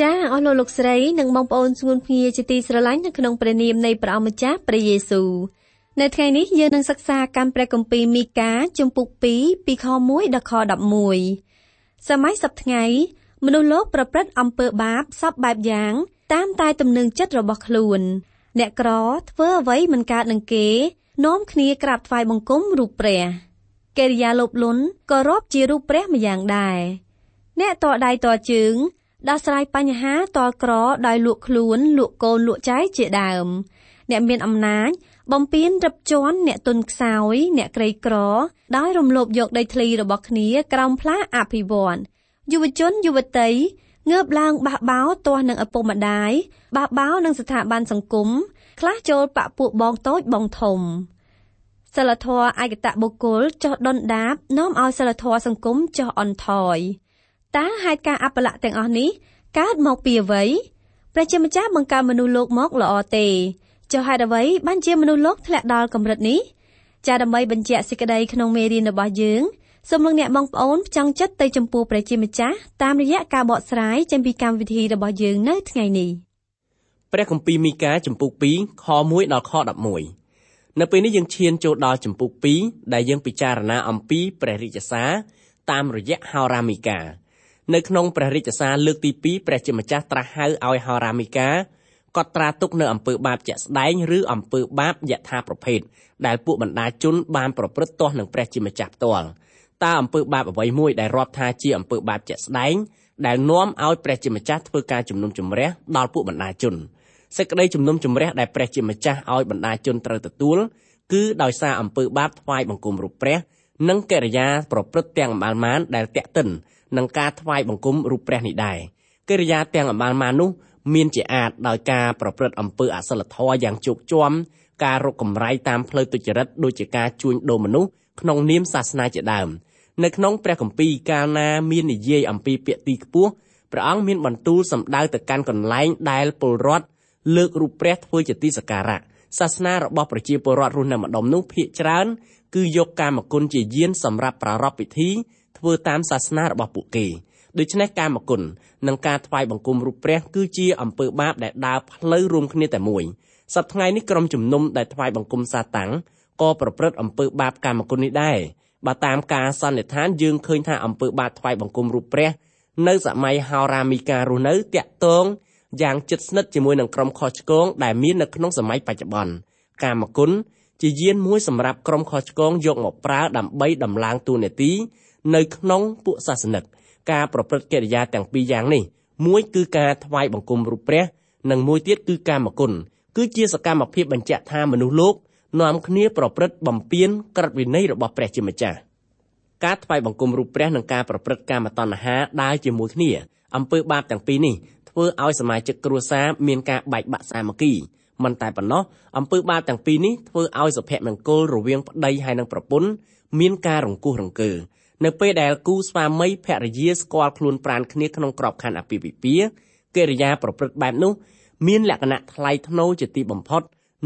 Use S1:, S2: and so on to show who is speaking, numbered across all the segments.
S1: ចាអស់លោកលោកស្រីនិងបងប្អូនស្ងួនភ្ងាជាទីស្រឡាញ់នៅក្នុងព្រះនាមនៃព្រះអម្ចាស់ព្រះយេស៊ូវនៅថ្ងៃនេះយើងនឹងសិក្សាកម្មព្រះគម្ពីរមីកាជំពូក2ពីខ1ដល់ខ11សម័យសប្ថ្ងៃមនុស្សលោកប្រព្រឹត្តអំពើបាបសពបែបយ៉ាង តាមតែទំនឹងចិត្តរបស់ខ្លួន អ្នកក្រធ្វើអ្វីមិនកើតនឹងគេនាំគ្នាក្រាបថ្វាយបង្គំរូបព្រះកិរិយាលោភលន់ក៏រាប់ជារូបព្រះម្យ៉ាងដែរអ្នកតដៃតជើង ដោះស្រាយបញ្ហាតល់ក្រដោយលក់ខ្លួនលក់កូនលក់ចែកជាដើម អ្នកមានអំណាចបំពេញរឹបជន់អ្នកទុនខ្សោយ អ្នកក្រីក្រ ដោយរំលោភយកដីធ្លីរបស់គ្នាក្រោមផ្លាអភិវឌ្ឍយុវជនយុវតីងើបឡើងបះបោទាស់នឹងឪពុកម្ដាយបះបោនឹងស្ថាប័នសង្គមខ្លះចូលបពពួកបងតូចបងធំសិលធម៌ឯកតបុគ្គលចោះដុនដាបនាំឲ្យសិលធម៌សង្គមចោះអន់ថយ តើហេតុការអបលៈទាំងអស់នេះកើតមកពីអ្វីព្រះជាម្ចាស់បង្កើតមនុស្សលោកមកល្អទេចុះហេតុអ្វីបានជាមនុស្សលោកធ្លាក់ដល់កម្រិតនេះចាដើម្បីបញ្ជាក់សេចក្តីក្នុងមេរៀនរបស់យើងសូមលោកអ្នកបងប្អូនចង់ចិត្តទៅចំពោះព្រះជាម្ចាស់តាមរយៈការបកស្រាយចេញពីកម្មវិធីរបស់យើងនៅថ្ងៃនេះ
S2: ព្រះគម្ពីរមីកាចំពុក2ខ1ដល់ខ11នៅពេលនេះយើងឈានចូលដល់ចំពុក2ដែលយើងពិចារណាអំពីព្រះរាជសារតាមរយៈហោរាមីកា នៅក្នុងព្រះរាជសារលើកទី2ព្រះជាម្ចាស់ត្រាស់ហៅឲ្យហោរាមីកាកត់ត្រាទុកនៅអំពើបាបជាក់ស្ដែងឬអំពើបាបយថាប្រភេទដែលពួកបណ្ដាជនបានប្រព្រឹត្តទាស់នឹងព្រះជាម្ចាស់ផ្ទាល់តើអំពើបាបអ្វីមួយដែលរាប់ថាជាអំពើបាបជាក់ស្ដែងដែលនាំឲ្យព្រះជាម្ចាស់ធ្វើការជំនុំជម្រះដល់ពួកបណ្ដាជនសេចក្តីជំនុំជម្រះដែលព្រះជាម្ចាស់ឲ្យបណ្ដាជនត្រូវទទួលគឺដោយសារអំពើបាបថ្វាយបង្គំរូបព្រះនិងកិរិយាប្រព្រឹត្តទាំងអំបាលមានដែលតាក់ទិន នឹងការថ្វាយបង្គំរូបព្រះនេះដែរកិរិយាទាំងអំបាលមាននោះមានជាអាចដោយការប្រព្រឹត្តអំពើអសិលធម៌យ៉ាងជោគជាំការរកកម្រៃតាមផ្លូវទុច្ចរិតដូចជាការជួញដូរមនុស្សក្នុងនាមសាសនាជាដើមនៅក្នុងព្រះគម្ពីរកាលណាមាននិយាយអំពីពាក្យទីខ្ពស់ព្រះអង្គមានបន្ទូលសម្ដៅទៅកាន់កន្លែងដែលពលរដ្ឋលើករូបព្រះធ្វើជាទីសក្ការៈសាសនារបស់ប្រជាពលរដ្ឋរស់នៅម្ដុំនោះភាកច្រើនគឺយកកាមគុណជាយានសម្រាប់ប្រារព្ធពិធី ធ្វើតាមសាសនារបស់ពួកគេដូច្នេះកាមគុណនិងការថ្វាយបង្គំរូបព្រះគឺជាអំពើបាបដែលដើរផ្លូវរួមគ្នាតែមួយសប្តាហ៍ថ្ងៃនេះក្រុមជំនុំដែលថ្វាយបង្គំសាតាំងក៏ប្រព្រឹត្តអំពើបាបកាមគុណនេះដែរបើតាមការសន្និដ្ឋានយើងឃើញថាអំពើបាបថ្វាយបង្គំរូបព្រះនៅសម័យហោរាមីការស់នៅតាក់ទងយ៉ាងជិតស្និទ្ធជាមួយនឹងក្រុមខុសឆ្គងដែលមាននៅក្នុងសម័យបច្ចុប្បន្នកាមគុណជាយានមួយសម្រាប់ក្រុមខុសឆ្គងយកមកប្រើដើម្បីដំឡើងទូនាទី នៅក្នុងពួកសាសនិកការប្រព្រឹត្តកិរិយាទាំងពីរយ៉ាងនេះមួយគឺការថ្វាយបង្គំរូបព្រះនិងមួយទៀតគឺកាមគុណគឺជាសកម្មភាពបញ្ជាក់ថាមនុស្សលោកនាំគ្នាប្រព្រឹត្តបំពានក្រឹតវិន័យរបស់ព្រះជាម្ចាស់ការថ្វាយបង្គំរូបព្រះនិងការប្រព្រឹត្តកាមតណ្ហាដើរជាមួយគ្នាអំពើបាបទាំងពីរនេះធ្វើឲ្យសមាជិកគ្រួសារមានការបែកបាក់សាមគ្គីមិនតែប៉ុណ្ណោះអំពើបាបទាំងពីរនេះធ្វើឲ្យសុភមង្គលរវាងប្តីហើយនិងប្រពន្ធមានការរង្គោះរង្គើ នៅពេលដែលគូស្វាមីភរិយាស្គាល់ខ្លួនប្រានគ្នាក្នុងក្របខ័ណ្ឌអាពាហ៍ពិពាហ៍កិរិយាប្រព្រឹត្តបែបនោះមានលក្ខណៈថ្លៃថ្នូរជាទីបំផុត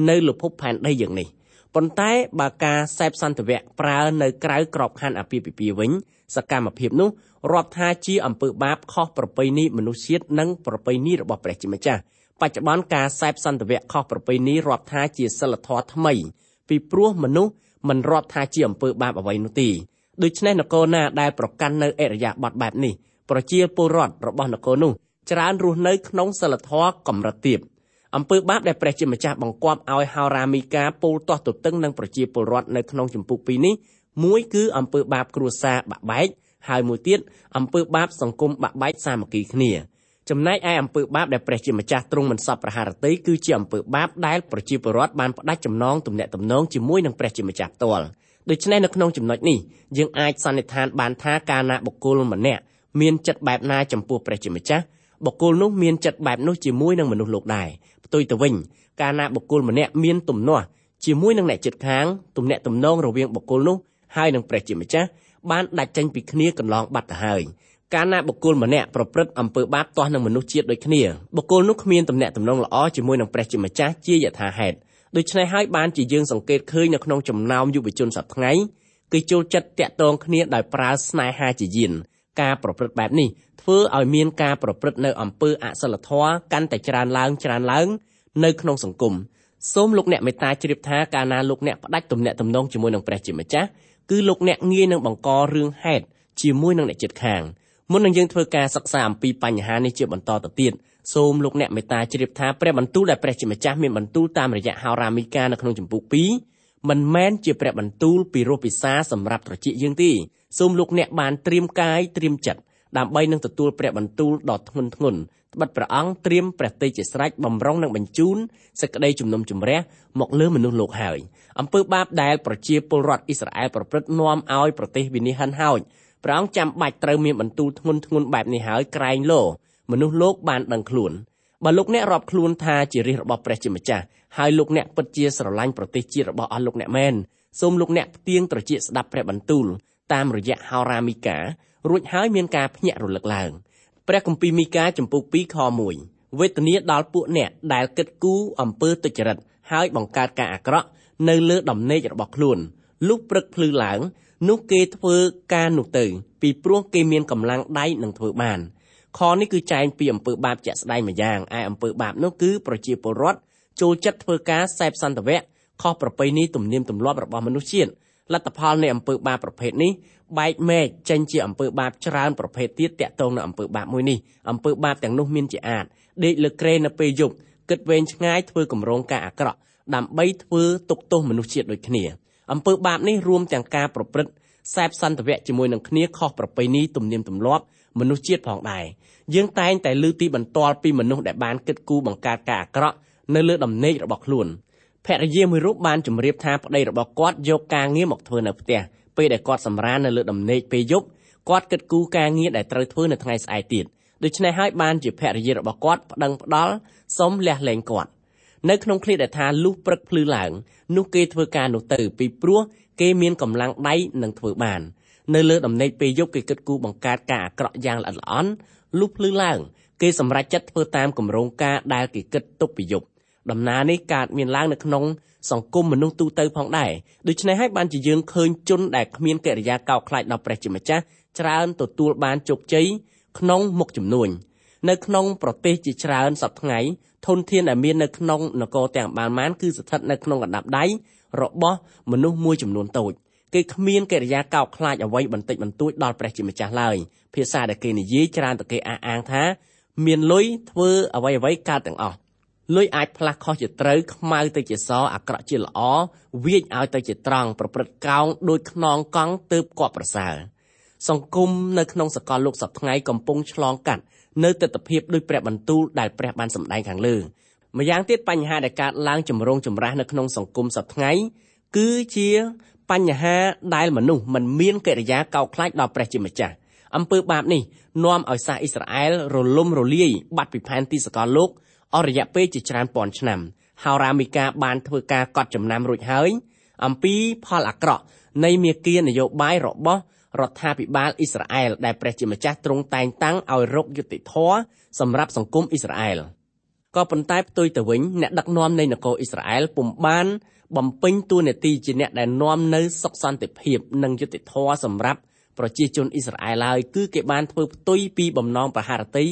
S2: នៅលើភពផែនដីយ៉ាងនេះប៉ុន្តែបើការសេពសន្តិវៈប្រើនៅក្រៅក្របខ័ណ្ឌអាពាហ៍ពិពាហ៍វិញសកម្មភាពនោះរាប់ថាជាអំពើបាបខុសប្រពៃណីមនុស្សជាតិនិងប្រពៃណីរបស់ព្រះជាម្ចាស់បច្ចុប្បន្នការសេពសន្តិវៈខុសប្រពៃណីរាប់ថាជាសិលធម៌ថ្មី ពីព្រោះមនុស្សមិនរាប់ថាជាអំពើបាបអ្វីនោះទេ ដូច្នេះនគរណាដែលប្រកាន់នៅអរិយាប័ត្របែបនេះប្រជាពលរដ្ឋរបស់នគរនោះច្រើនរស់នៅក្នុងសិលធម៌កម្រិតទាបអំពើបាបដែលព្រះជាម្ចាស់បង្គាប់ឲ្យហោរាមីកាពោលទាស់ទទឹងនឹងប្រជាពលរដ្ឋនៅក្នុងចម្ពោះពីរនេះមួយគឺអំពើបាបគ្រួសារបាក់បែកហើយមួយទៀតអំពើបាបសង្គមបាក់បែកសាមគ្គីគ្នាចំណែកឯអំពើបាបដែលព្រះជាម្ចាស់ទ្រង់មិនសពប្រហារតីគឺជាអំពើបាបដែលប្រជាពលរដ្ឋបានផ្ដាច់ចំណងទំនាក់ទំនងជាមួយនឹងព្រះជាម្ចាស់ផ្ទាល់ ដូច្នេះនៅក្នុងចំណុចនេះយើងអាចសន្និដ្ឋានបានថាកាលណាបុគ្គលម្នាក់មានចិត្តបែបណាចំពោះព្រះជាម្ចាស់បុគ្គលនោះមានចិត្តបែបនោះជាមួយនឹងមនុស្សលោកដែរផ្ទុយទៅវិញកាលណាបុគ្គលម្នាក់មានទំនាស់ជាមួយនឹងអ្នកជិតខាងទំនាក់ទំនងរវាងបុគ្គលនោះហើយនឹងព្រះជាម្ចាស់បានដាច់ចេញពីគ្នាកន្លងបាត់ទៅហើយកាលណាបុគ្គលម្នាក់ប្រព្រឹត្តអំពើបាបទាស់នឹងមនុស្សជាតិដូចគ្នាបុគ្គលនោះគ្មានទំនាក់ទំនងល្អជាមួយនឹងព្រះជាម្ចាស់ជាយថាហេតុ ដូច្នេះហើយបានជាយើងសង្កេតឃើញនៅក្នុងចំណោមយុវជនសប្តាហ៍ថ្ងៃគឺចូលចិត្តតាក់ទងគ្នាដោយប្រើស្នេហាជាយានការប្រព្រឹត្តបែបនេះធ្វើឲ្យមានការប្រព្រឹត្តនៅអំពើអសិលធម៌កាន់តែច្រើនឡើងច្រើនឡើងនៅក្នុងសង្គមសូមលោកអ្នកមេត្តាជ្រាបថាកាលណាលោកអ្នកផ្ដាច់ទំនាក់ទំនងជាមួយនឹងព្រះជាម្ចាស់គឺលោកអ្នកងាយនឹងបង្ករឿងហេតុជាមួយនឹងអ្នកជិតខាងមុននឹងយើងធ្វើការសិក្សាអំពីបញ្ហានេះជាបន្តទៅទៀត សូមលោកអ្នកមេត្តាជ្រាបថាព្រះបន្ទូលដែលព្រះជាម្ចាស់មានបន្ទូលតាមរយៈហោរាមីកានៅក្នុងចម្ពោះ2មិនមែនជាព្រះបន្ទូលពីរោះពិសាសម្រាប់ត្រចៀកយើងទេសូមលោកអ្នកបានត្រៀមកាយត្រៀមចិត្តដើម្បីនឹងទទួលព្រះបន្ទូលដ៏ធ្ងន់ធ្ងរត្បិតព្រះអង្គត្រៀមព្រះទេជាស្រេចបំរុងនឹងបញ្ជូនសេចក្តីជំនុំជម្រះមកលើមនុស្សលោកហើយអំពើបាបដែលប្រជាពលរដ្ឋអ៊ីស្រាអែលប្រព្រឹត្តនាំឲ្យប្រទេសវិនិច្ឆ័យហិនហោចព្រះអង្គចាំបាច់ត្រូវមានបន្ទូលធ្ងន់ធ្ងរបែបនេះហើយក្រែងលោ មនុស្សលោកបានដឹងខ្លួនបើលោកអ្នករាប់ខ្លួនថាជារាជរបស់ព្រះជាម្ចាស់ហើយលោកអ្នកពិតជាស្រឡាញ់ប្រទេសជាតិរបស់អស់លោកអ្នកមែនសូមលោកអ្នកផ្ទៀងត្រចៀកស្ដាប់ព្រះបន្ទូលតាមរយៈហោរាមីការួចហើយមានការភ្ញាក់រលឹកឡើងព្រះគម្ពីរមីកាចំពុក2ខ1វេទនាដល់ពួកអ្នកដែលគិតគូរអំពើទុច្ចរិតហើយបង្កើតការអាក្រក់នៅលើដំណេករបស់ខ្លួនលុះព្រឹកភ្លឺឡើងនោះគេធ្វើការនោះទៅពីព្រោះគេមានកម្លាំងដៃនឹងធ្វើបាន ខនេះគឺចែងពីអំពើបាបជាក់ស្ដែងមួយយ៉ាងឯអំពើបាបនោះគឺប្រជាពលរដ្ឋចូលចិត្តធ្វើការសេពសន្តវៈខុសប្រពៃណីទំនៀមទម្លាប់របស់មនុស្សជាតិលទ្ធផលនៃអំពើបាបប្រភេទនេះបែកមែកចេញជាអំពើបាបច្រើនប្រភេទទៀតតាក់ទងនឹងអំពើបាបមួយនេះអំពើបាបទាំងនោះមានជាអាចដេកលើក្រែនៅពេលយប់គិតវែងឆ្ងាយធ្វើគម្រោងការអាក្រក់ដើម្បីធ្វើទុកទោសមនុស្សជាតិដូចគ្នាអំពើបាបនេះរួមទាំងការប្រព្រឹត្តសែបសន្តិវៈជាមួយនឹងគ្នាខុសប្រពៃណីទំនៀមទម្លាប់ មនុស្សជាតិផងដែរយើងតែងតែលើទីបន្ទាល់ពីមនុស្សដែលបានគិតគូរបង្កើតការអាក្រក់នៅលើដំណេករបស់ខ្លួនភរិយាមួយរូបបានជម្រាបថាប្តីរបស់គាត់យកការងារមកធ្វើនៅផ្ទះពេលដែលគាត់សម្រាននៅលើដំណេកពេលយប់គាត់គិតគូរការងារដែលត្រូវធ្វើនៅថ្ងៃស្អែកទៀតដូច្នេះហើយបានជាភរិយារបស់គាត់ប្តឹងផ្ដាល់សុំលះលែងគាត់នៅក្នុងឃ្លាដែលថាលុះព្រឹកភ្លឺឡើងនោះគេធ្វើការនោះទៅពីព្រោះគេមានកម្លាំងដៃនឹងធ្វើបាន នៅលើដំណេកពេលយប់គេគិតគូរបង្កើតការអាក្រក់យ៉ាងល្អិតល្អន់លុះភ្លឺឡើងគេសម្រេចចិត្តធ្វើតាមគម្រោងការដែលគេគិតទុកពីយប់ដំណើរនេះកើតមានឡើងនៅក្នុងសង្គមមនុស្សទូទៅផងដែរដូច្នេះហើយបានជាយើងឃើញជនដែលគ្មានកិរិយាកោតខ្លាចដល់ព្រះជាម្ចាស់ច្រើនទទួលបានជោគជ័យក្នុងមុខចំនួននៅក្នុងប្រទេសជាច្រើនសប្តាហ៍ថ្ងៃធនធានដែលមាននៅក្នុងនគរទាំងបានបានគឺស្ថិតនៅក្នុងកណ្ដាប់ដៃរបស់មនុស្សមួយចំនួនតូច គេគ្មានកិរិយាកោតខ្លាចអ្វីបន្តិចបន្តួចដល់ព្រះជាម្ចាស់ឡើយភាសាដែលគេនិយាយច្រើនតែគេអះអាងថាមានលុយធ្វើអ្វីអ្វីកើតទាំងអស់លុយអាចផ្លាស់ខុសជាត្រូវខ្មៅទៅជាសអាក្រក់ជាល្អវាចឲ្យទៅជាត្រង់ប្រព្រឹត្តកោងដោយខ្នងកង់ទៅគប់ប្រសើរសង្គមនៅក្នុងសកលលោកសប្ថ្ងៃកំពុងឆ្លងកាត់នៅទស្សនវិជ្ជាដោយព្រះបន្ទូលដែលព្រះបានសម្ដែងខាងលើម្យ៉ាងទៀតបញ្ហាដែលកើតឡើងចម្រូងចម្រាសនៅក្នុងសង្គមសប្ថ្ងៃគឺជា បញ្ហាដែលមនុស្សមិនមានកិរិយាកោតខ្លាចដល់ព្រះជាម្ចាស់អំពើបាបនេះនាំឲ្យសាសអ៊ីស្រាអែលរលំរលាយបាត់ពីផែនទីសកលលោកអស់រយៈពេលជាច្រើនពាន់ឆ្នាំហោរាមីកាបានធ្វើការកត់ចំណាំរួចហើយអំពីផលអាក្រក់នៃមាគានយោបាយរបស់រដ្ឋាភិបាលអ៊ីស្រាអែលដែលព្រះជាម្ចាស់ទ្រង់តែងតាំងឲ្យរកយុត្តិធម៌សម្រាប់សង្គមអ៊ីស្រាអែលក៏ប៉ុន្តែផ្ទុយទៅវិញអ្នកដឹកនាំនៃនគរអ៊ីស្រាអែលពុំបាន បំពេញតួនាទីជាអ្នកដែលនាំនៅសុខសន្តិភាពនិងយុត្តិធម៌សម្រាប់ប្រជាជនអ៊ីស្រាអែលហើយគឺគេបានធ្វើផ្ទុយពីបំណងប្រហារតី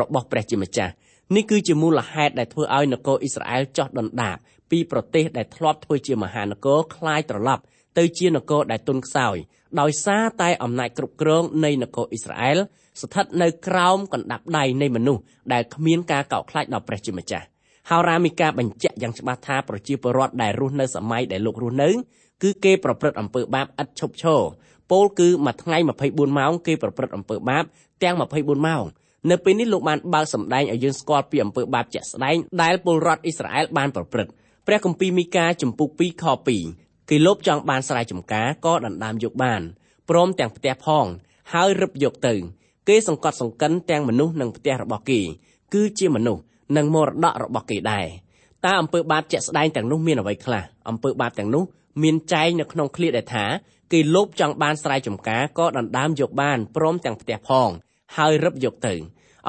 S2: របស់ព្រះជាម្ចាស់នេះគឺជាមូលហេតុដែលធ្វើឲ្យនគរអ៊ីស្រាអែលចោះដុនដាបពីប្រទេសដែលធ្លាប់ធ្វើជាមហានគរคล้ายត្រឡប់ទៅជានគរដែលទន់ខ្សោយដោយសារតែអំណាចគ្រប់គ្រងនៃនគរអ៊ីស្រាអែលស្ថិតនៅក្រោមកណ្ដាប់ដៃនៃមនុស្សដែលគ្មានការកោតខ្លាចដល់ព្រះជាម្ចាស់ ហោរាមីកាបញ្ជាក់យ៉ាងច្បាស់ថាប្រជាពលរដ្ឋដែលរស់នៅសម័យដែលលោករស់នៅគឺគេប្រព្រឹត្តអំពើបាបឥតឈប់ឈរពោលគឺមួយថ្ងៃ24ម៉ោងគេប្រព្រឹត្តអំពើបាបទាំង24ម៉ោងនៅពេលនេះលោកបានបើកសម្ដែងឲ្យយើងស្គាល់ពីអំពើបាបជាក់ស្ដែងដែលពលរដ្ឋអ៊ីស្រាអែលបានប្រព្រឹត្តព្រះគម្ពីរមីកាចំពុក2ខ2គេលោបចង់បានស្រែចម្ការក៏ដណ្ដើមយកបានព្រមទាំងផ្ទះផងហើយរឹបយកទៅ គេសង្កត់សង្កិនទាំងមនុស្សនិងផ្ទះរបស់គេគឺជាមនុស្ស និងមរតករបស់គេដែរតើអំពើបាបជាក់ស្ដែងទាំងនោះមានអ្វីខ្លះអំពើបាបទាំងនោះមានចែងនៅក្នុងឃ្លាដែលថាគេលោភចង់បានស្រែចម្ការក៏ដណ្ដើមយកបានព្រមទាំងផ្ទះផង ហើយរឹបយកទៅ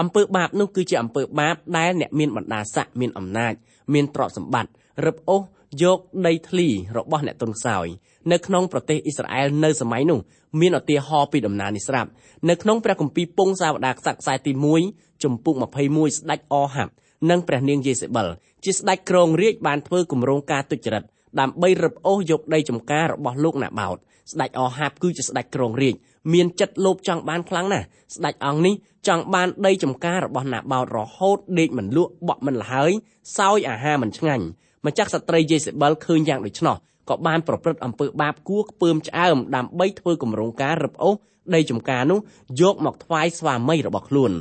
S2: អំពើបាបនោះគឺជាអំពើបាបដែលអ្នកមានបណ្ដាស័ក្តិមានអំណាចមានទ្រព្យសម្បត្តិរឹបអូសយកដីធ្លីរបស់អ្នកទុនខ្សោយនៅក្នុងប្រទេសអ៊ីស្រាអែលនៅសម័យនោះមានឧទាហរណ៍ពីដំណើរនេះស្រាប់នៅក្នុងព្រះគម្ពីរពងសាវតារខ្សត្រខ្សែទី1ចំពុក21ស្ដេចអហាប់ និងព្រះនាងយេសេបិលជាស្ដេចក្រងរាជបានធ្វើគម្រោងការទុច្ចរិតដើម្បីរឹបអូសយកដីចំការរបស់លោកណាបោតស្ដេចអហាប់គឺជាស្ដេចក្រងរាជមានចិត្តលោភចង់បានខ្លាំងណាស់ស្ដេចអង្គនេះចង់បានដីចំការរបស់ណាបោតរហូតដេកមិនលក់បក់មិនលហើយសោយអាហារមិនឆ្ងាញ់ម្ចាស់ស្ត្រីយេសេបិលឃើញយ៉ាងដូច្នោះក៏បានប្រព្រឹត្តអំពើបាបគួរខ្ពើមឆ្អើមដើម្បីធ្វើគម្រោងការរឹបអូសដីចំការនោះយកមកថ្វាយស្វាមីរបស់ខ្លួន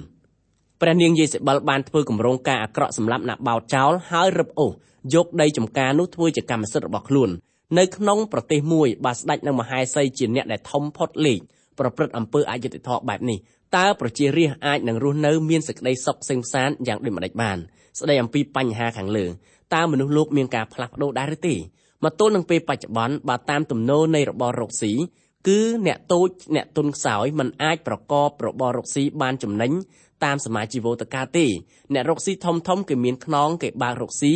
S2: ព្រះនាងយេសេបិលបានធ្វើគម្រោងការអាក្រក់សម្រាប់ណាបោតចោលហើយរឹបអូសយកដីចំការនោះធ្វើជាកម្មសិទ្ធិរបស់ខ្លួននៅក្នុងប្រទេសមួយបើស្ដេចនិងមហេសីជាអ្នកដែលធំផុតលេខប្រព្រឹត្តអំពើអយុត្តិធម៌បែបនេះតើប្រជារាស្ត្រអាចនឹងរស់នៅមានសេចក្តីសុខសេងសានយ៉ាងដូចម្តេចបានស្ដីអំពីបញ្ហាខាងលើតើមនុស្សលោកមានការផ្លាស់ប្ដូរដែរឬទេមកទល់នឹងពេលបច្ចុប្បន្នបើតាមទំនោរនៃរបររកស៊ីគឺអ្នកតូចអ្នកទុនខ្សោយមិនអាចប្រកបរបររកស៊ីបានចំណេញ តាមសមាជីវោតកាទេអ្នករកស៊ីធំធំគេមានខ្នងគេបើករកស៊ី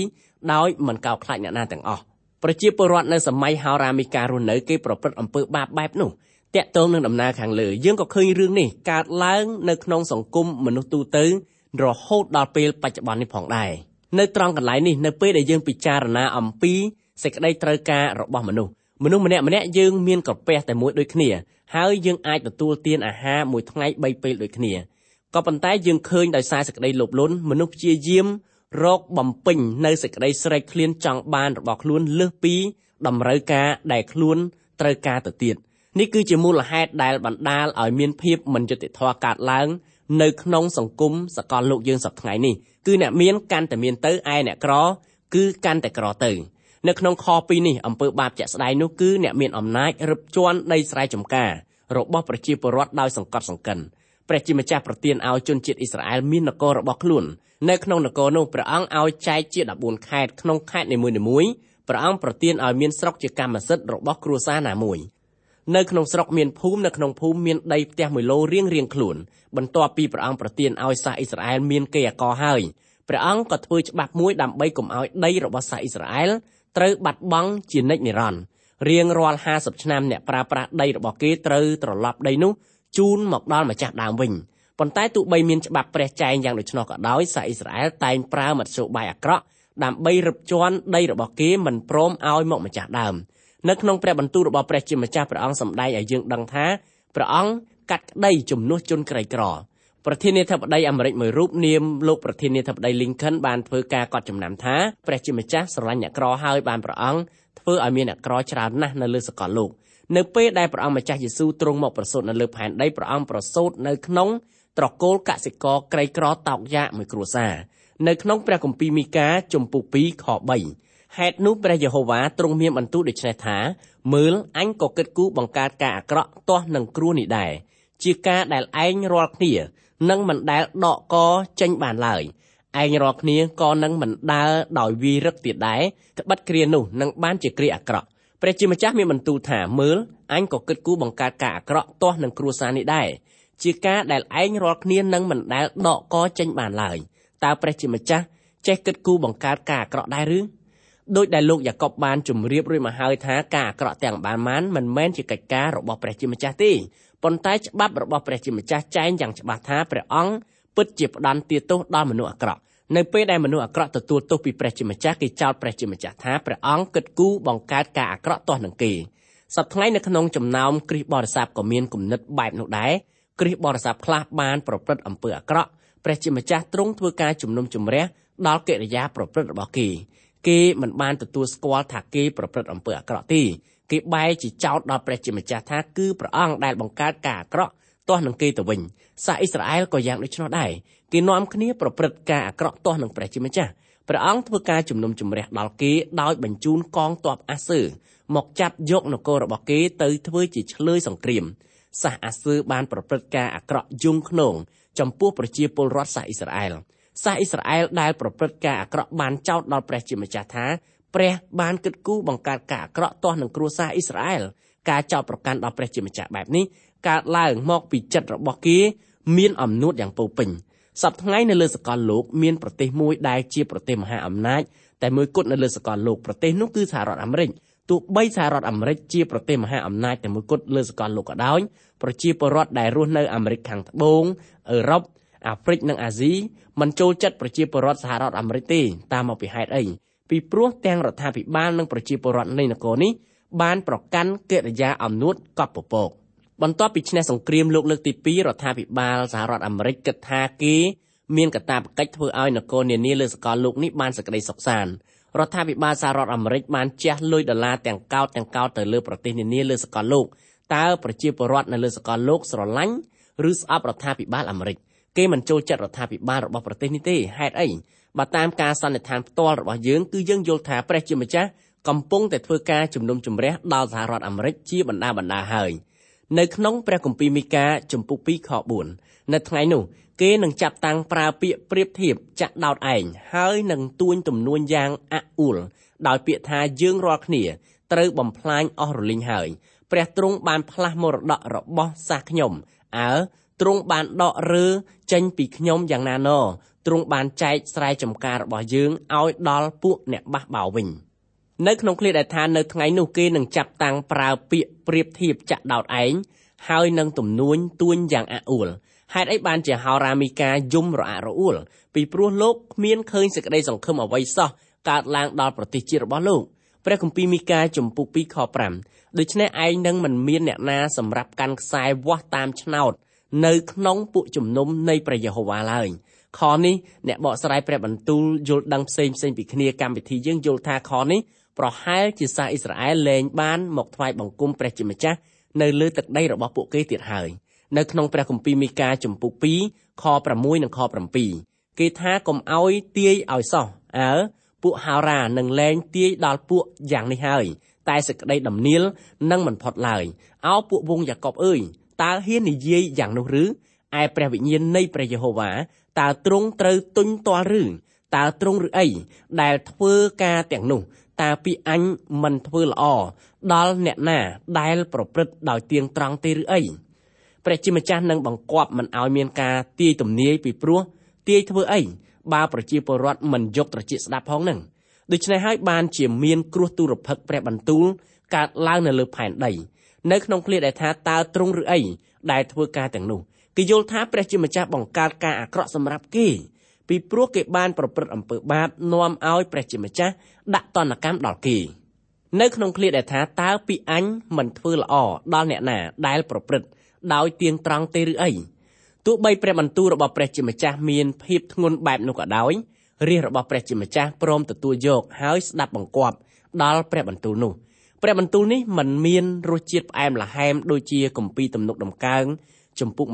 S2: ដោយមិនកោតខ្លាចអ្នកណាទាំងអស់ប្រជាពលរដ្ឋនៅសម័យហោរាមីការស់នៅគេប្រព្រឹត្តអំពើបាបបែបនោះតាក់ទងនឹងដំណើរខាងលើយើងក៏ឃើញរឿងនេះកើតឡើងនៅក្នុងសង្គមមនុស្សទូទៅរហូតដល់ពេលបច្ចុប្បន្ននេះផងដែរនៅត្រង់កន្លែងនេះនៅពេលដែលយើងពិចារណាអំពីសេចក្តីត្រូវការរបស់មនុស្សមនុស្សម្នាក់ម្នាក់យើងមានក្រពះតែមួយដូចគ្នាហើយយើងអាចទទួលទានអាហារមួយថ្ងៃ3ពេលដូចគ្នា ក៏ប៉ុន្តែយើងឃើញដោយសារសេចក្តីលោភលន់មនុស្សព្យាយាមរកបំពេញនៅសេចក្តីស្រេកឃ្លានចង់បានរបស់ខ្លួនលើសពីតម្រូវការដែលខ្លួនត្រូវការទៅទៀតនេះគឺជាមូលហេតុដែលបណ្ដាលឲ្យមានភាពមិនយុត្តិធម៌កើតឡើងនៅក្នុងសង្គមសកលលោកយើងសប្តាហ៍ថ្ងៃនេះគឺអ្នកមានកាន់តែមានទៅឯអ្នកក្រគឺកាន់តែក្រទៅនៅក្នុងខ2នេះអំពើបាបជាក់ស្ដែងនោះគឺអ្នកមានអំណាចរឹបជាន់ដីស្រែចម្ការរបស់ប្រជាពលរដ្ឋដោយសង្កត់សង្កិន ព្រះជាម្ចាស់ប្រទានឲ្យជនជាតិអ៊ីស្រាអែលមាននគររបស់ខ្លួននៅក្នុងនគរនោះព្រះអង្គឲ្យចែកជា14ខេត្តក្នុងខេត្តនីមួយៗព្រះអង្គប្រទានឲ្យមានស្រុកជាកម្មសិទ្ធិរបស់គ្រួសារណាមួយនៅក្នុងស្រុកមានភូមិនៅក្នុងភូមិមានដីផ្ទះមួយឡូរៀងរៀងខ្លួនបន្ទាប់ពីព្រះអង្គប្រទានឲ្យសាសអ៊ីស្រាអែលមានគេអកហើយព្រះអង្គក៏ធ្វើច្បាប់មួយដើម្បីកុំឲ្យដីរបស់សាសអ៊ីស្រាអែលត្រូវបាត់បង់ជានិច្ចនិរន្តរ៍រៀងរាល់50ឆ្នាំអ្នកប្រើប្រាស់ដីរបស់គេត្រូវត្រឡប់ដីនោះ ជូនមកដល់ម្ចាស់ដើមវិញប៉ុន្តែទោះបីមានច្បាប់ព្រះចែងយ៉ាងដូច្នោះក៏ដោយសាអ៊ីស្រាអែលតែងប្រើមធ្យោបាយអាក្រក់ដើម្បីរឹបជាន់ដីរបស់គេមិនព្រមឲ្យមកម្ចាស់ដើមនៅក្នុងព្រះបន្ទូលរបស់ព្រះជាម្ចាស់ព្រះអង្គសម្ដែងឲ្យយើងដឹងថាព្រះអង្គកាត់ក្តីជំនួសជនក្រីក្រប្រធានាធិបតីអាមេរិកមួយរូបនាមលោកប្រធានាធិបតី Lincoln បានធ្វើការកត់ចំណាំថាព្រះជាម្ចាស់ស្រឡាញ់អ្នកក្រហើយបានព្រះអង្គធ្វើឲ្យមានអ្នកក្រច្រើនណាស់នៅលើសកលលោក នៅពេលដែលព្រះអង្គម្ចាស់យេស៊ូវទ្រង់មកប្រសូតនៅលើផែនដីព្រះអង្គប្រសូតនៅក្នុងត្រកូលកសិករក្រីក្រតោកយ៉ាកមួយគ្រួសារនៅក្នុងព្រះគម្ពីរមីកាជំពូក2ខ3ហេតុនោះព្រះយេហូវ៉ាទ្រង់មានបន្ទូលដូច្នេះថាមើលអញក៏គិតគូរបង្កើតការអាក្រក់ទាស់នឹងគ្រោះនេះដែរជាការដែលឯងរាល់គ្នានឹងមិនដែលដកកចេញបានឡើយឯងរាល់គ្នាក៏នឹងមិនដើរដោយវារឹកទៀតដែរក្បិតគ្រានោះនឹងបានជាគ្រាអាក្រក់ ព្រះជាម្ចាស់មានបន្ទូលថាមើលអញក៏គិតគូរបង្កើតការអាក្រក់ទាស់នឹងគ្រួសារនេះដែរជាការដែលឯងរាល់គ្នានឹងមិនដែលដកកចេញបានឡើយតើព្រះជាម្ចាស់ចេះគិតគូរបង្កើតការអាក្រក់ដែរឬដោយដែលលោកយ៉ាកុបបានជម្រាបរួចមកហើយថាការអាក្រក់ទាំងបានបានមិនមែនជាកិច្ចការរបស់ព្រះជាម្ចាស់ទេប៉ុន្តែច្បាប់របស់ព្រះជាម្ចាស់ចែងយ៉ាងច្បាស់ថាព្រះអង្គពិតជាផ្ដន់ទាទោសដល់មនុស្សអាក្រក់ នៅពេលដែលមនុស្សអាក្រក់ទទួលទោសពីព្រះជាម្ចាស់គេចោទព្រះជាម្ចាស់ថាព្រះអង្គគិតគូរបង្កើតការអាក្រក់ទាស់នឹងគេសប្តាហ៍នៅក្នុងចំណោមគ្រិស្តបរិស័ទក៏មានគំនិតបែបនោះដែរគ្រិស្តបរិស័ទខ្លះបានប្រព្រឹត្តអំពើអាក្រក់ព្រះជាម្ចាស់ទ្រង់ធ្វើការជំនុំជម្រះដល់កិរិយាប្រព្រឹត្តរបស់គេគេមិនបានទទួលស្គាល់ថាគេប្រព្រឹត្តអំពើអាក្រក់ទេគេបែរជាចោទដល់ព្រះជាម្ចាស់ថាគឺព្រះអង្គដែលបង្កើតការអាក្រក់ទាស់នឹងគេទៅវិញសាសអ៊ីស្រាអែលក៏យ៉ាងដូច្នោះដែរ គេនាំគ្នាប្រព្រឹត្តការអាក្រក់ទាស់នឹងព្រះជាម្ចាស់ព្រះអង្គធ្វើការជំនុំជម្រះដល់គេដោយបញ្ជូនកងទ័ពអាសឺមកចាប់យកនគររបស់គេទៅធ្វើជាឆ្លើយសង្គ្រាមសាសអាសឺបានប្រព្រឹត្តការអាក្រក់យងខ្នងចំពោះប្រជាពលរដ្ឋសាសអ៊ីស្រាអែលសាសអ៊ីស្រាអែលដែលប្រព្រឹត្តការអាក្រក់បានចោទដល់ព្រះជាម្ចាស់ថាព្រះបានគិតគូរបង្កើតការអាក្រក់ទាស់នឹងគ្រួសារអ៊ីស្រាអែលការចោទប្រកាន់ដល់ព្រះជាម្ចាស់បែបនេះកើតឡើងមកពីចិត្តរបស់គេមានអំនួតយ៉ាងពោពេញ សប្តាហ៍ថ្ងៃនៅលើសកលលោកមានប្រទេសមួយដែលជាប្រទេសមហាអំណាចតែមួយគត់នៅលើសកលលោកប្រទេសនោះគឺសហរដ្ឋអាមេរិកទោះបីសហរដ្ឋអាមេរិកជាប្រទេសមហាអំណាចតែមួយគត់លើសកលលោកក៏ដោយប្រជាពលរដ្ឋដែលរស់នៅអាមេរិកខាងត្បូងអឺរ៉ុបអាហ្វ្រិកនិងអាស៊ីមិនចូលចិត្តប្រជាពលរដ្ឋសហរដ្ឋអាមេរិកទេតាមមកពីហេតុអីពីព្រោះទាំងរដ្ឋាភិបាលនិងប្រជាពលរដ្ឋនៃនគរនេះបានប្រកាន់កិរិយាអំនួតកប់ពពក បន្ទាប់ពីឈ្នះសង្គ្រាមលោកលើកទី2រដ្ឋាភិបាលសហរដ្ឋអាមេរិកគិតថាគេមានកាតព្វកិច្ចធ្វើឲ្យនគរនានាលើសកលលោកនេះបានសេចក្តីសុខសាន្តរដ្ឋាភិបាលសហរដ្ឋអាមេរិកបានជះលុយដុល្លារទាំងកោតទាំងកោតទៅលើប្រទេសនានាលើសកលលោកតើប្រជាពលរដ្ឋនៅលើសកលលោកស្រឡាញ់ឬស្អប់រដ្ឋាភិបាលអាមេរិកគេមិនចូលចិត្តរដ្ឋាភិបាលរបស់ប្រទេសនេះទេហេតុអីបើតាមការសន្និដ្ឋានផ្ទាល់របស់យើងគឺយើងយល់ថាព្រះជាម្ចាស់កំពុងតែធ្វើការជំនុំជម្រះដល់សហរដ្ឋអាមេរិកជាបណ្ដាបណ្ដាហើយ នៅក្នុងព្រះគម្ពីរមីកាចំពុក2ខ4នៅថ្ងៃនោះគេនឹងចាប់តាំងប្រើពាក្យប្រៀបធៀបចាក់ដោតឯងហើយនឹងទួញទំនួញយ៉ាងអាក់អួលដោយពាក្យថាយើងរាល់គ្នាត្រូវបំផ្លាញអស់រលីងហើយព្រះទ្រង់បានផ្លាស់មរតករបស់សាសខ្ញុំអើទ្រង់បានដករើចេញពីខ្ញុំយ៉ាងណាណទ្រង់បានចែកស្រែចម្ការរបស់យើងឲ្យដល់ពួកអ្នកបះបោវិញ នៅក្នុងឃ្លាដែលថានៅថ្ងៃនោះគេនឹងចាប់តាំងប្រើពាក្យប្រៀបធៀបចាក់ដោតឯងហើយនឹងទំនួញទួញយ៉ាងអាក់អួលហេតុអីបានជាហោរាមីកាយំរអាក់រអួលពីព្រោះលោកគ្មានឃើញសេចក្តីសង្ឃឹមអ្វីសោះកើតឡើងដល់ប្រទេសជាតិរបស់លោកព្រះគម្ពីរមីកាចំពុក2ខ5ដូច្នេះឯងនឹងមិនមានអ្នកណាសម្រាប់កាន់ខ្សែវាស់តាមឆ្នោតនៅក្នុងពួកជំនុំនៃព្រះយេហូវ៉ាឡើយខនេះអ្នកបកស្រាយព្រះបន្ទូលយល់ដឹងផ្សេងផ្សេងពីគ្នាកម្មវិធីយើងយល់ថាខនេះ ប្រហែលជាសាសអ៊ីស្រាអែលលែងបានមកថ្វាយបង្គំព្រះជាម្ចាស់នៅលើទឹកដីរបស់ពួកគេទៀតហើយនៅក្នុងព្រះគម្ពីរមីកាចំពុក2ខ6និងខ7គេថាកុំអោយទាយឲ្យសោះអើពួកហោរានឹងលែងទាយដល់ពួកយ៉ាងនេះហើយតែសេចក្តីដំណៀលនឹងមិនផុតឡើយអោពួកវងយ៉ាកុបអើយតើហ៊ាននិយាយយ៉ាងនោះឬឯព្រះវិញ្ញាណនៃព្រះយេហូវ៉ាតើទ្រង់ត្រូវទុញទាល់ឬតើទ្រង់ឬអីដែលធ្វើការទាំងនោះ តើពីអញមិនធ្វើល្អដល់អ្នកណាដែលប្រព្រឹត្តដោយទៀងត្រង់ទេឬអីព្រះជាម្ចាស់នឹងបង្គាប់មិនឲ្យមានការទាយទំនាយពីព្រោះទាយធ្វើអីបើប្រជាពលរដ្ឋមិនយកត្រចៀកស្ដាប់ផងនឹងដូច្នេះហើយបានជាមានគ្រោះទុរភិក្សព្រះបន្ទូលកើតឡើងនៅលើផែនដីនៅក្នុងឃ្លាដែលថាតើទ្រង់ឬអីដែលធ្វើការទាំងនោះគេយល់ថាព្រះជាម្ចាស់បង្កើតការអាក្រក់សម្រាប់គេ ពីព្រោះគេបានប្រព្រឹត្តអំពើបាបនាំឲ្យព្រះជាម្ចាស់ដាក់ទណ្ឌកម្មដល់គេនៅក្នុងឃ្លាដែលថាតើពីអញមិនធ្វើល្អដល់អ្នកណាដែលប្រព្រឹត្តដោយទៀងត្រង់ទេឬអីទោះបីព្រះបន្ទូលរបស់ព្រះជាម្ចាស់មានភាពធ្ងន់បែបនោះក៏ដោយរាជរបស់ព្រះជាម្ចាស់ព្រមទទួលយកហើយស្ដាប់បង្គាប់ដល់ព្រះបន្ទូលនោះព្រះបន្ទូលនេះមិនមានរសជាតិផ្អែមល្ហែមដូចជាគម្ពីរទំនុកដំកើងចំពុក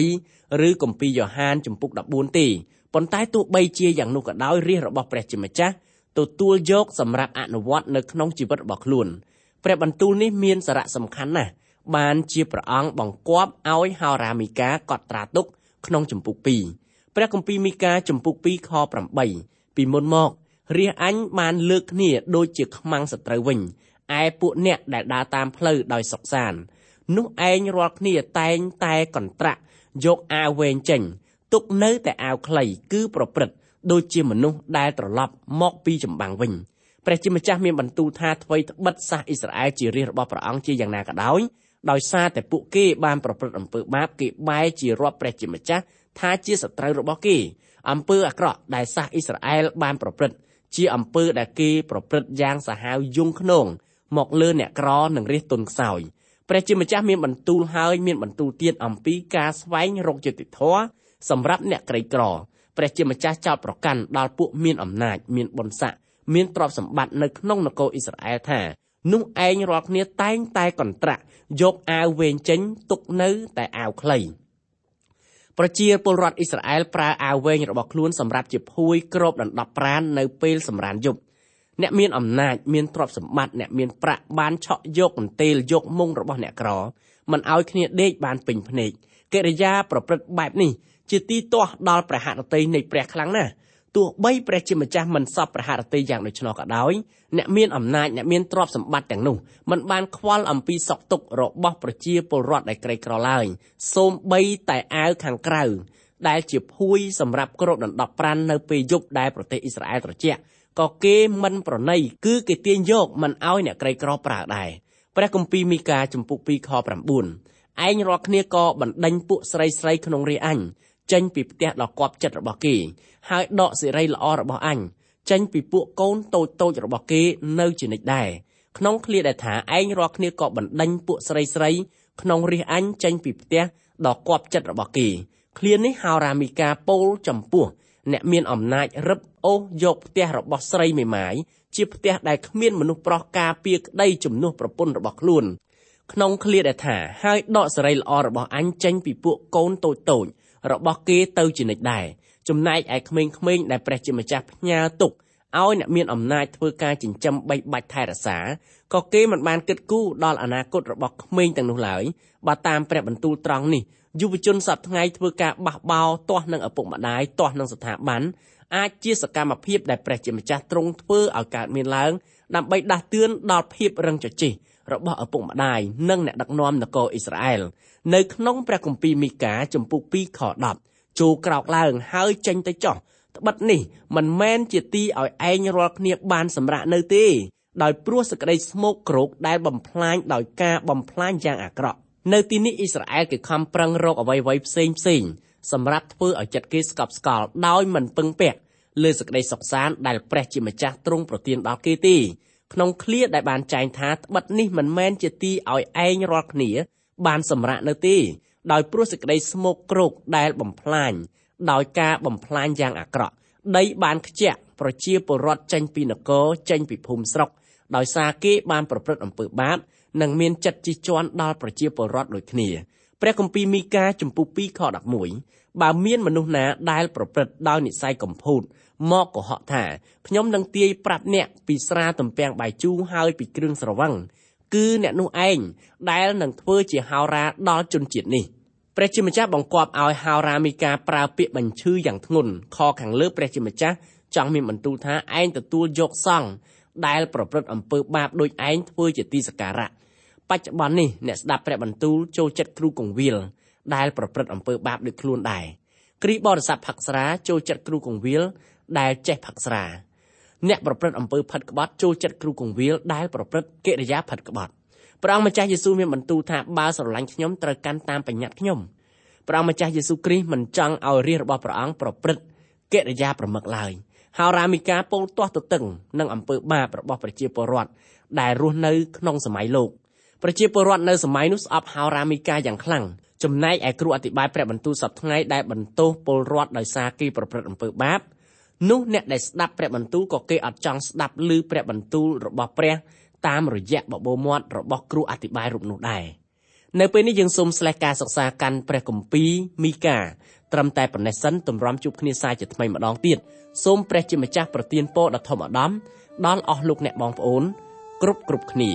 S2: 23ឬគម្ពីរយ៉ូហានចំពុក14ទេ ប៉ុន្តែទោះបីជាយ៉ាងនោះក៏ដោយរាជរបស់ព្រះជាម្ចាស់ទទួលយកសម្រាប់អនុវត្តនៅក្នុងជីវិតរបស់ខ្លួនព្រះបន្ទូលនេះមានសារៈសំខាន់ណាស់បានជាព្រះអង្គបង្គាប់ឲ្យហោរាមីកាកត់ត្រាទុកក្នុងចំពុក2ព្រះគម្ពីរមីកាចំពុក2ខ8ពីមុនមករាជអញបានលើកគ្នាដូចជាខ្មាំងសត្រូវវិញឯពួកអ្នកដែលដើរតាមផ្លូវដោយសុខសាននោះឯងរាល់គ្នាតែងតែកន្ត្រាក់យកអាវវែងចេញ ទុកនៅតែអាវខ្លីគឺប្រព្រឹត្តដូចជាមនុស្សដែលត្រឡប់មកពីចម្បាំងវិញព្រះជាម្ចាស់មានបន្ទូលថាអ្វីត្បិតសាសអ៊ីស្រាអែលជារាជរបស់ព្រះអង្គជាយ៉ាងណាក៏ដោយដោយសារតែពួកគេបានប្រព្រឹត្តអំពើបាបគេបែរជារាប់ព្រះជាម្ចាស់ថាជាសត្រូវរបស់គេអំពើអាក្រក់ដែលសាសអ៊ីស្រាអែលបានប្រព្រឹត្តជាអំពើដែលគេប្រព្រឹត្តយ៉ាងសាហាវយង់ខ្នងមកលើអ្នកក្រនិងរាជទុនខ្សោយព្រះជាម្ចាស់មានបន្ទូលហើយមានបន្ទូលទៀតអំពីការស្វែងរកយុត្តិធម៌ សម្រាប់អ្នកក្រីក្រព្រះជាម្ចាស់ចោទប្រកាន់ដល់ពួកមានអំណាចមានបុណ្យស័ក្តិមានទ្រព្យសម្បត្តិនៅក្នុងនគរអ៊ីស្រាអែលថានោះឯងរាល់គ្នាតែងតែកន្ត្រាក់យកអាវវែងចេញទុកនៅតែអាវខ្លីប្រជាពលរដ្ឋអ៊ីស្រាអែលប្រើអាវវែងរបស់ខ្លួនសម្រាប់ជាភួយគ្របដណ្ដប់ប្រាណនៅពេលសម្រានយប់អ្នកមានអំណាចមានទ្រព្យសម្បត្តិអ្នកមានប្រាក់បានឆក់យកកន្ទេលយកមុងរបស់អ្នកក្រមិនឲ្យគ្នាដេកបានពេញភ្នែកកិរិយាប្រព្រឹត្តបែបនេះ ជាទីទាស់ដល់ព្រះហឫទ័យនៃព្រះខ្លាំងណាស់ទោះបីព្រះជាម្ចាស់មិនសពព្រះហឫទ័យយ៉ាងដូច្នោះក៏ដោយអ្នកមានអំណាចអ្នកមានទ្រព្យសម្បត្តិទាំងនោះមិនបានខ្វល់អំពីសុខទុក្ខរបស់ប្រជាពលរដ្ឋដែលក្រីក្រឡើយសូម្បីតែអាវខាងក្រៅដែលជាភួយសម្រាប់គ្របដណ្ដប់ប្រាននៅពេលយប់ដែលប្រទេសអ៊ីស្រាអែលត្រជាក់ក៏គេមិនប្រណីគឺគេទាញយកមិនឲ្យអ្នកក្រីក្រប្រើដែរព្រះគម្ពីរមីកាចំពុក2ខ9ឯងរាល់គ្នាក៏បណ្ដេញពួកស្រីស្រីក្នុងរាអញ ចេញពីផ្ទះដ៏គប់ចិត្តរបស់គេ ហើយដកសេរីល្អរបស់អញចេញពីពួកកូនតូចតូចរបស់គេនៅជានិច្ចដែរក្នុងឃ្លាដែលថាឯងរាល់គ្នាក៏បណ្ដេញពួកស្រីស្រីក្នុងរាអញចេញពីផ្ទះដ៏គប់ចិត្តរបស់គេឃ្លានេះហៅរ៉ាមីកាពោលចំពោះអ្នកមានអំណាចរឹបអូសយកផ្ទះរបស់ស្រីមេម៉ាយជាផ្ទះដែលគ្មានមនុស្សប្រុសការពារក្តីជំនួសប្រពន្ធរបស់ខ្លួនក្នុងឃ្លាដែលថាហើយដកសេរីល្អរបស់អញចេញពីពួកកូនតូចតូច របស់គេទៅជានិច្ចដែរចំណែកឯក្មេងៗដែលព្រះជាម្ចាស់ផ្ញើទុកឲ្យអ្នកមានអំណាចធ្វើការចិញ្ចឹមបីបាច់ថែរក្សាក៏គេមិនបានគិតគូរដល់អនាគតរបស់ក្មេងទាំងនោះឡើយបើតាមព្រះបន្ទូលត្រង់នេះយុវជនសប្តាហ៍ថ្ងៃធ្វើការបះបោរទាស់នឹងឪពុកម្ដាយទាស់នឹងស្ថាប័នអាចជាសកម្មភាពដែលព្រះជាម្ចាស់ទ្រង់ធ្វើឲ្យកើតមានឡើងដើម្បីដាស់តឿនដល់ភាពរឹងជជិះ របស់ឪពុកម្ដាយនិងអ្នកដឹកនាំនគរអ៊ីស្រាអែលនៅក្នុងព្រះគម្ពីរមីកាចំពុក2ខ10ចូលក្រោកឡើងហើយចេញទៅចោះត្បិតនេះមិនមែនជាទីឲ្យឯងរាល់គ្នាបានសម្រាកនៅទេដោយព្រោះសក្តីស្មោកគ្រោកដែលបំផ្លាញដោយការបំផ្លាញយ៉ាងអាក្រក់នៅទីនេះអ៊ីស្រាអែលគេខំប្រឹងរកអ្វីៗផ្សេងផ្សេងសម្រាប់ធ្វើឲ្យចិត្តគេស្កប់ស្កល់ដោយមិនពឹងពាក់លើសេចក្តីសុខសាន្តដែលព្រះជាម្ចាស់ទ្រង់ប្រទានដល់គេទេ ក្នុងឃ្លាដែលបានចែងថាត្បិតនេះមិនមែនជាទីឲ្យឯងរាល់គ្នា បានសម្រាកនៅទេដោយព្រោះសេចក្តីស្មោកគ្រោកដែលបំផ្លាញដោយការបំផ្លាញយ៉ាងអាក្រក់ដីបានខ្ជាក់ប្រជាពលរដ្ឋចេញពីនគរចេញពីភូមិស្រុកដោយសារគេបានប្រព្រឹត្តអំពើបាបនិងមានចិត្តជិះជាន់ដល់ប្រជាពលរដ្ឋដូចគ្នាព្រះគម្ពីរមីកាចំពុ2ខ11បើមានមនុស្សណាដែលប្រព្រឹត្តដោយនិស័យកំពូត មកកុហកថាខ្ញុំនឹងទាយប្រាប់អ្នកពីស្រាទំពាំងបាយជូរហើយពីគ្រឿងស្រវឹងគឺអ្នកនោះឯងដែលនឹងធ្វើជាហោរាដល់ជនជាតិនេះព្រះជាម្ចាស់បង្គាប់ឲ្យហោរាមីកាប្រើពាក្យបញ្ឈឺយ៉ាងធ្ងន់ខខាងលើព្រះជាម្ចាស់ចង់មានបន្ទូលថាឯងទទួលយកសង្ឃដែលប្រព្រឹត្តអំពើបាបដូចឯងធ្វើជាទីសក្ការៈបច្ចុប្បន្ននេះអ្នកស្ដាប់ព្រះបន្ទូលចូលចិត្តគ្រូកងវិលដែលប្រព្រឹត្តអំពើបាបដូចខ្លួនដែរគ្រីបរិស័ទផឹកស្រាចូលចិត្តគ្រូកងវិល ដែលចេះផឹកស្រាអ្នកប្រព្រឹត្តអំពើផិតក្បត់ចូលចិត្តគ្រូកងវិលដែលប្រព្រឹត្តកិរិយាផិតក្បត់ព្រះអង្គម្ចាស់យេស៊ូវមានបន្ទូលថាបើស្រឡាញ់ខ្ញុំត្រូវកាន់តាមបញ្ញត្តិខ្ញុំព្រះអង្គម្ចាស់យេស៊ូវគ្រីស្ទមិនចង់ឲ្យរាជរបស់ព្រះអង្គប្រព្រឹត្តកិរិយាប្រមឹកឡើយហោរាមីកាពោលទាស់ទៅតឹងនឹងអំពើបាបរបស់ប្រជាពលរដ្ឋដែលរស់នៅក្នុងសម័យលោកប្រជាពលរដ្ឋនៅសម័យនោះស្អប់ហោរាមីកាយ៉ាងខ្លាំងចំណែកឯគ្រូអធិប្បាយព្រះបន្ទូលសប្តាហ៍ថ្ងៃដែលបន្ទោសពលរដ្ឋដោយសារគេប្រព្រឹត្តអំពើបាប នោះអ្នកដែលស្ដាប់ព្រះបន្ទូលក៏គេអត់ចង់ស្ដាប់ឮព្រះបន្ទូលរបស់ព្រះតាមរយៈបបោមាត់របស់គ្រូអធិប្បាយរូបនោះដែរនៅពេលនេះយើងសូមស្លេះការសិក្សាកាន់ព្រះគម្ពីរមីកាត្រឹមតែប៉ុណ្ណេះសិនទម្រាំជួបគ្នាសាជាថ្មីម្ដងទៀតសូមព្រះជាម្ចាស់ប្រទានពរដ៏ធំអដំដល់អស់លោកអ្នកបងប្អូនគ្រប់គ្រប់គ្នា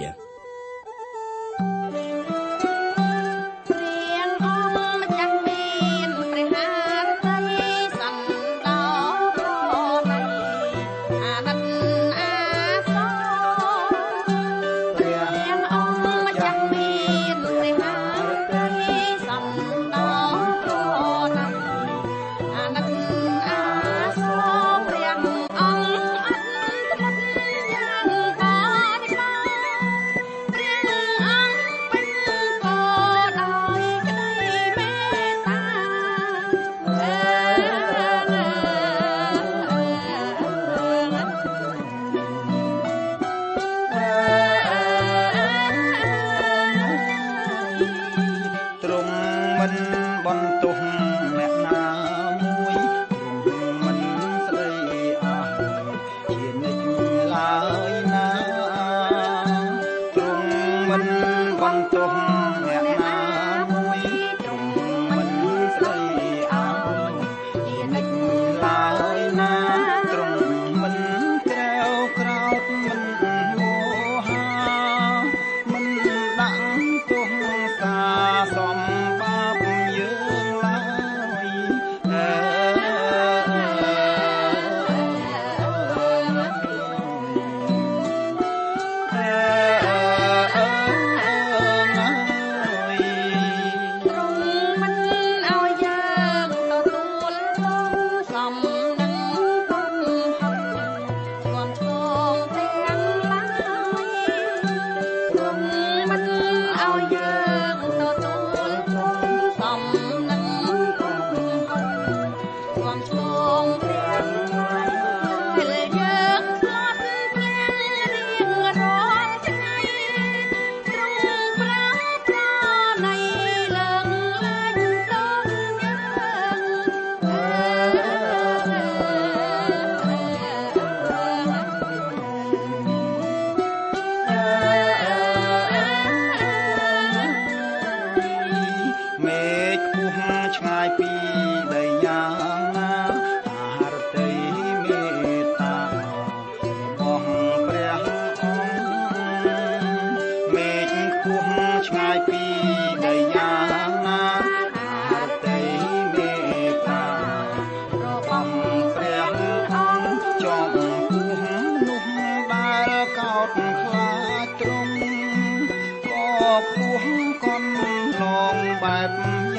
S3: ឡងបែ
S4: ប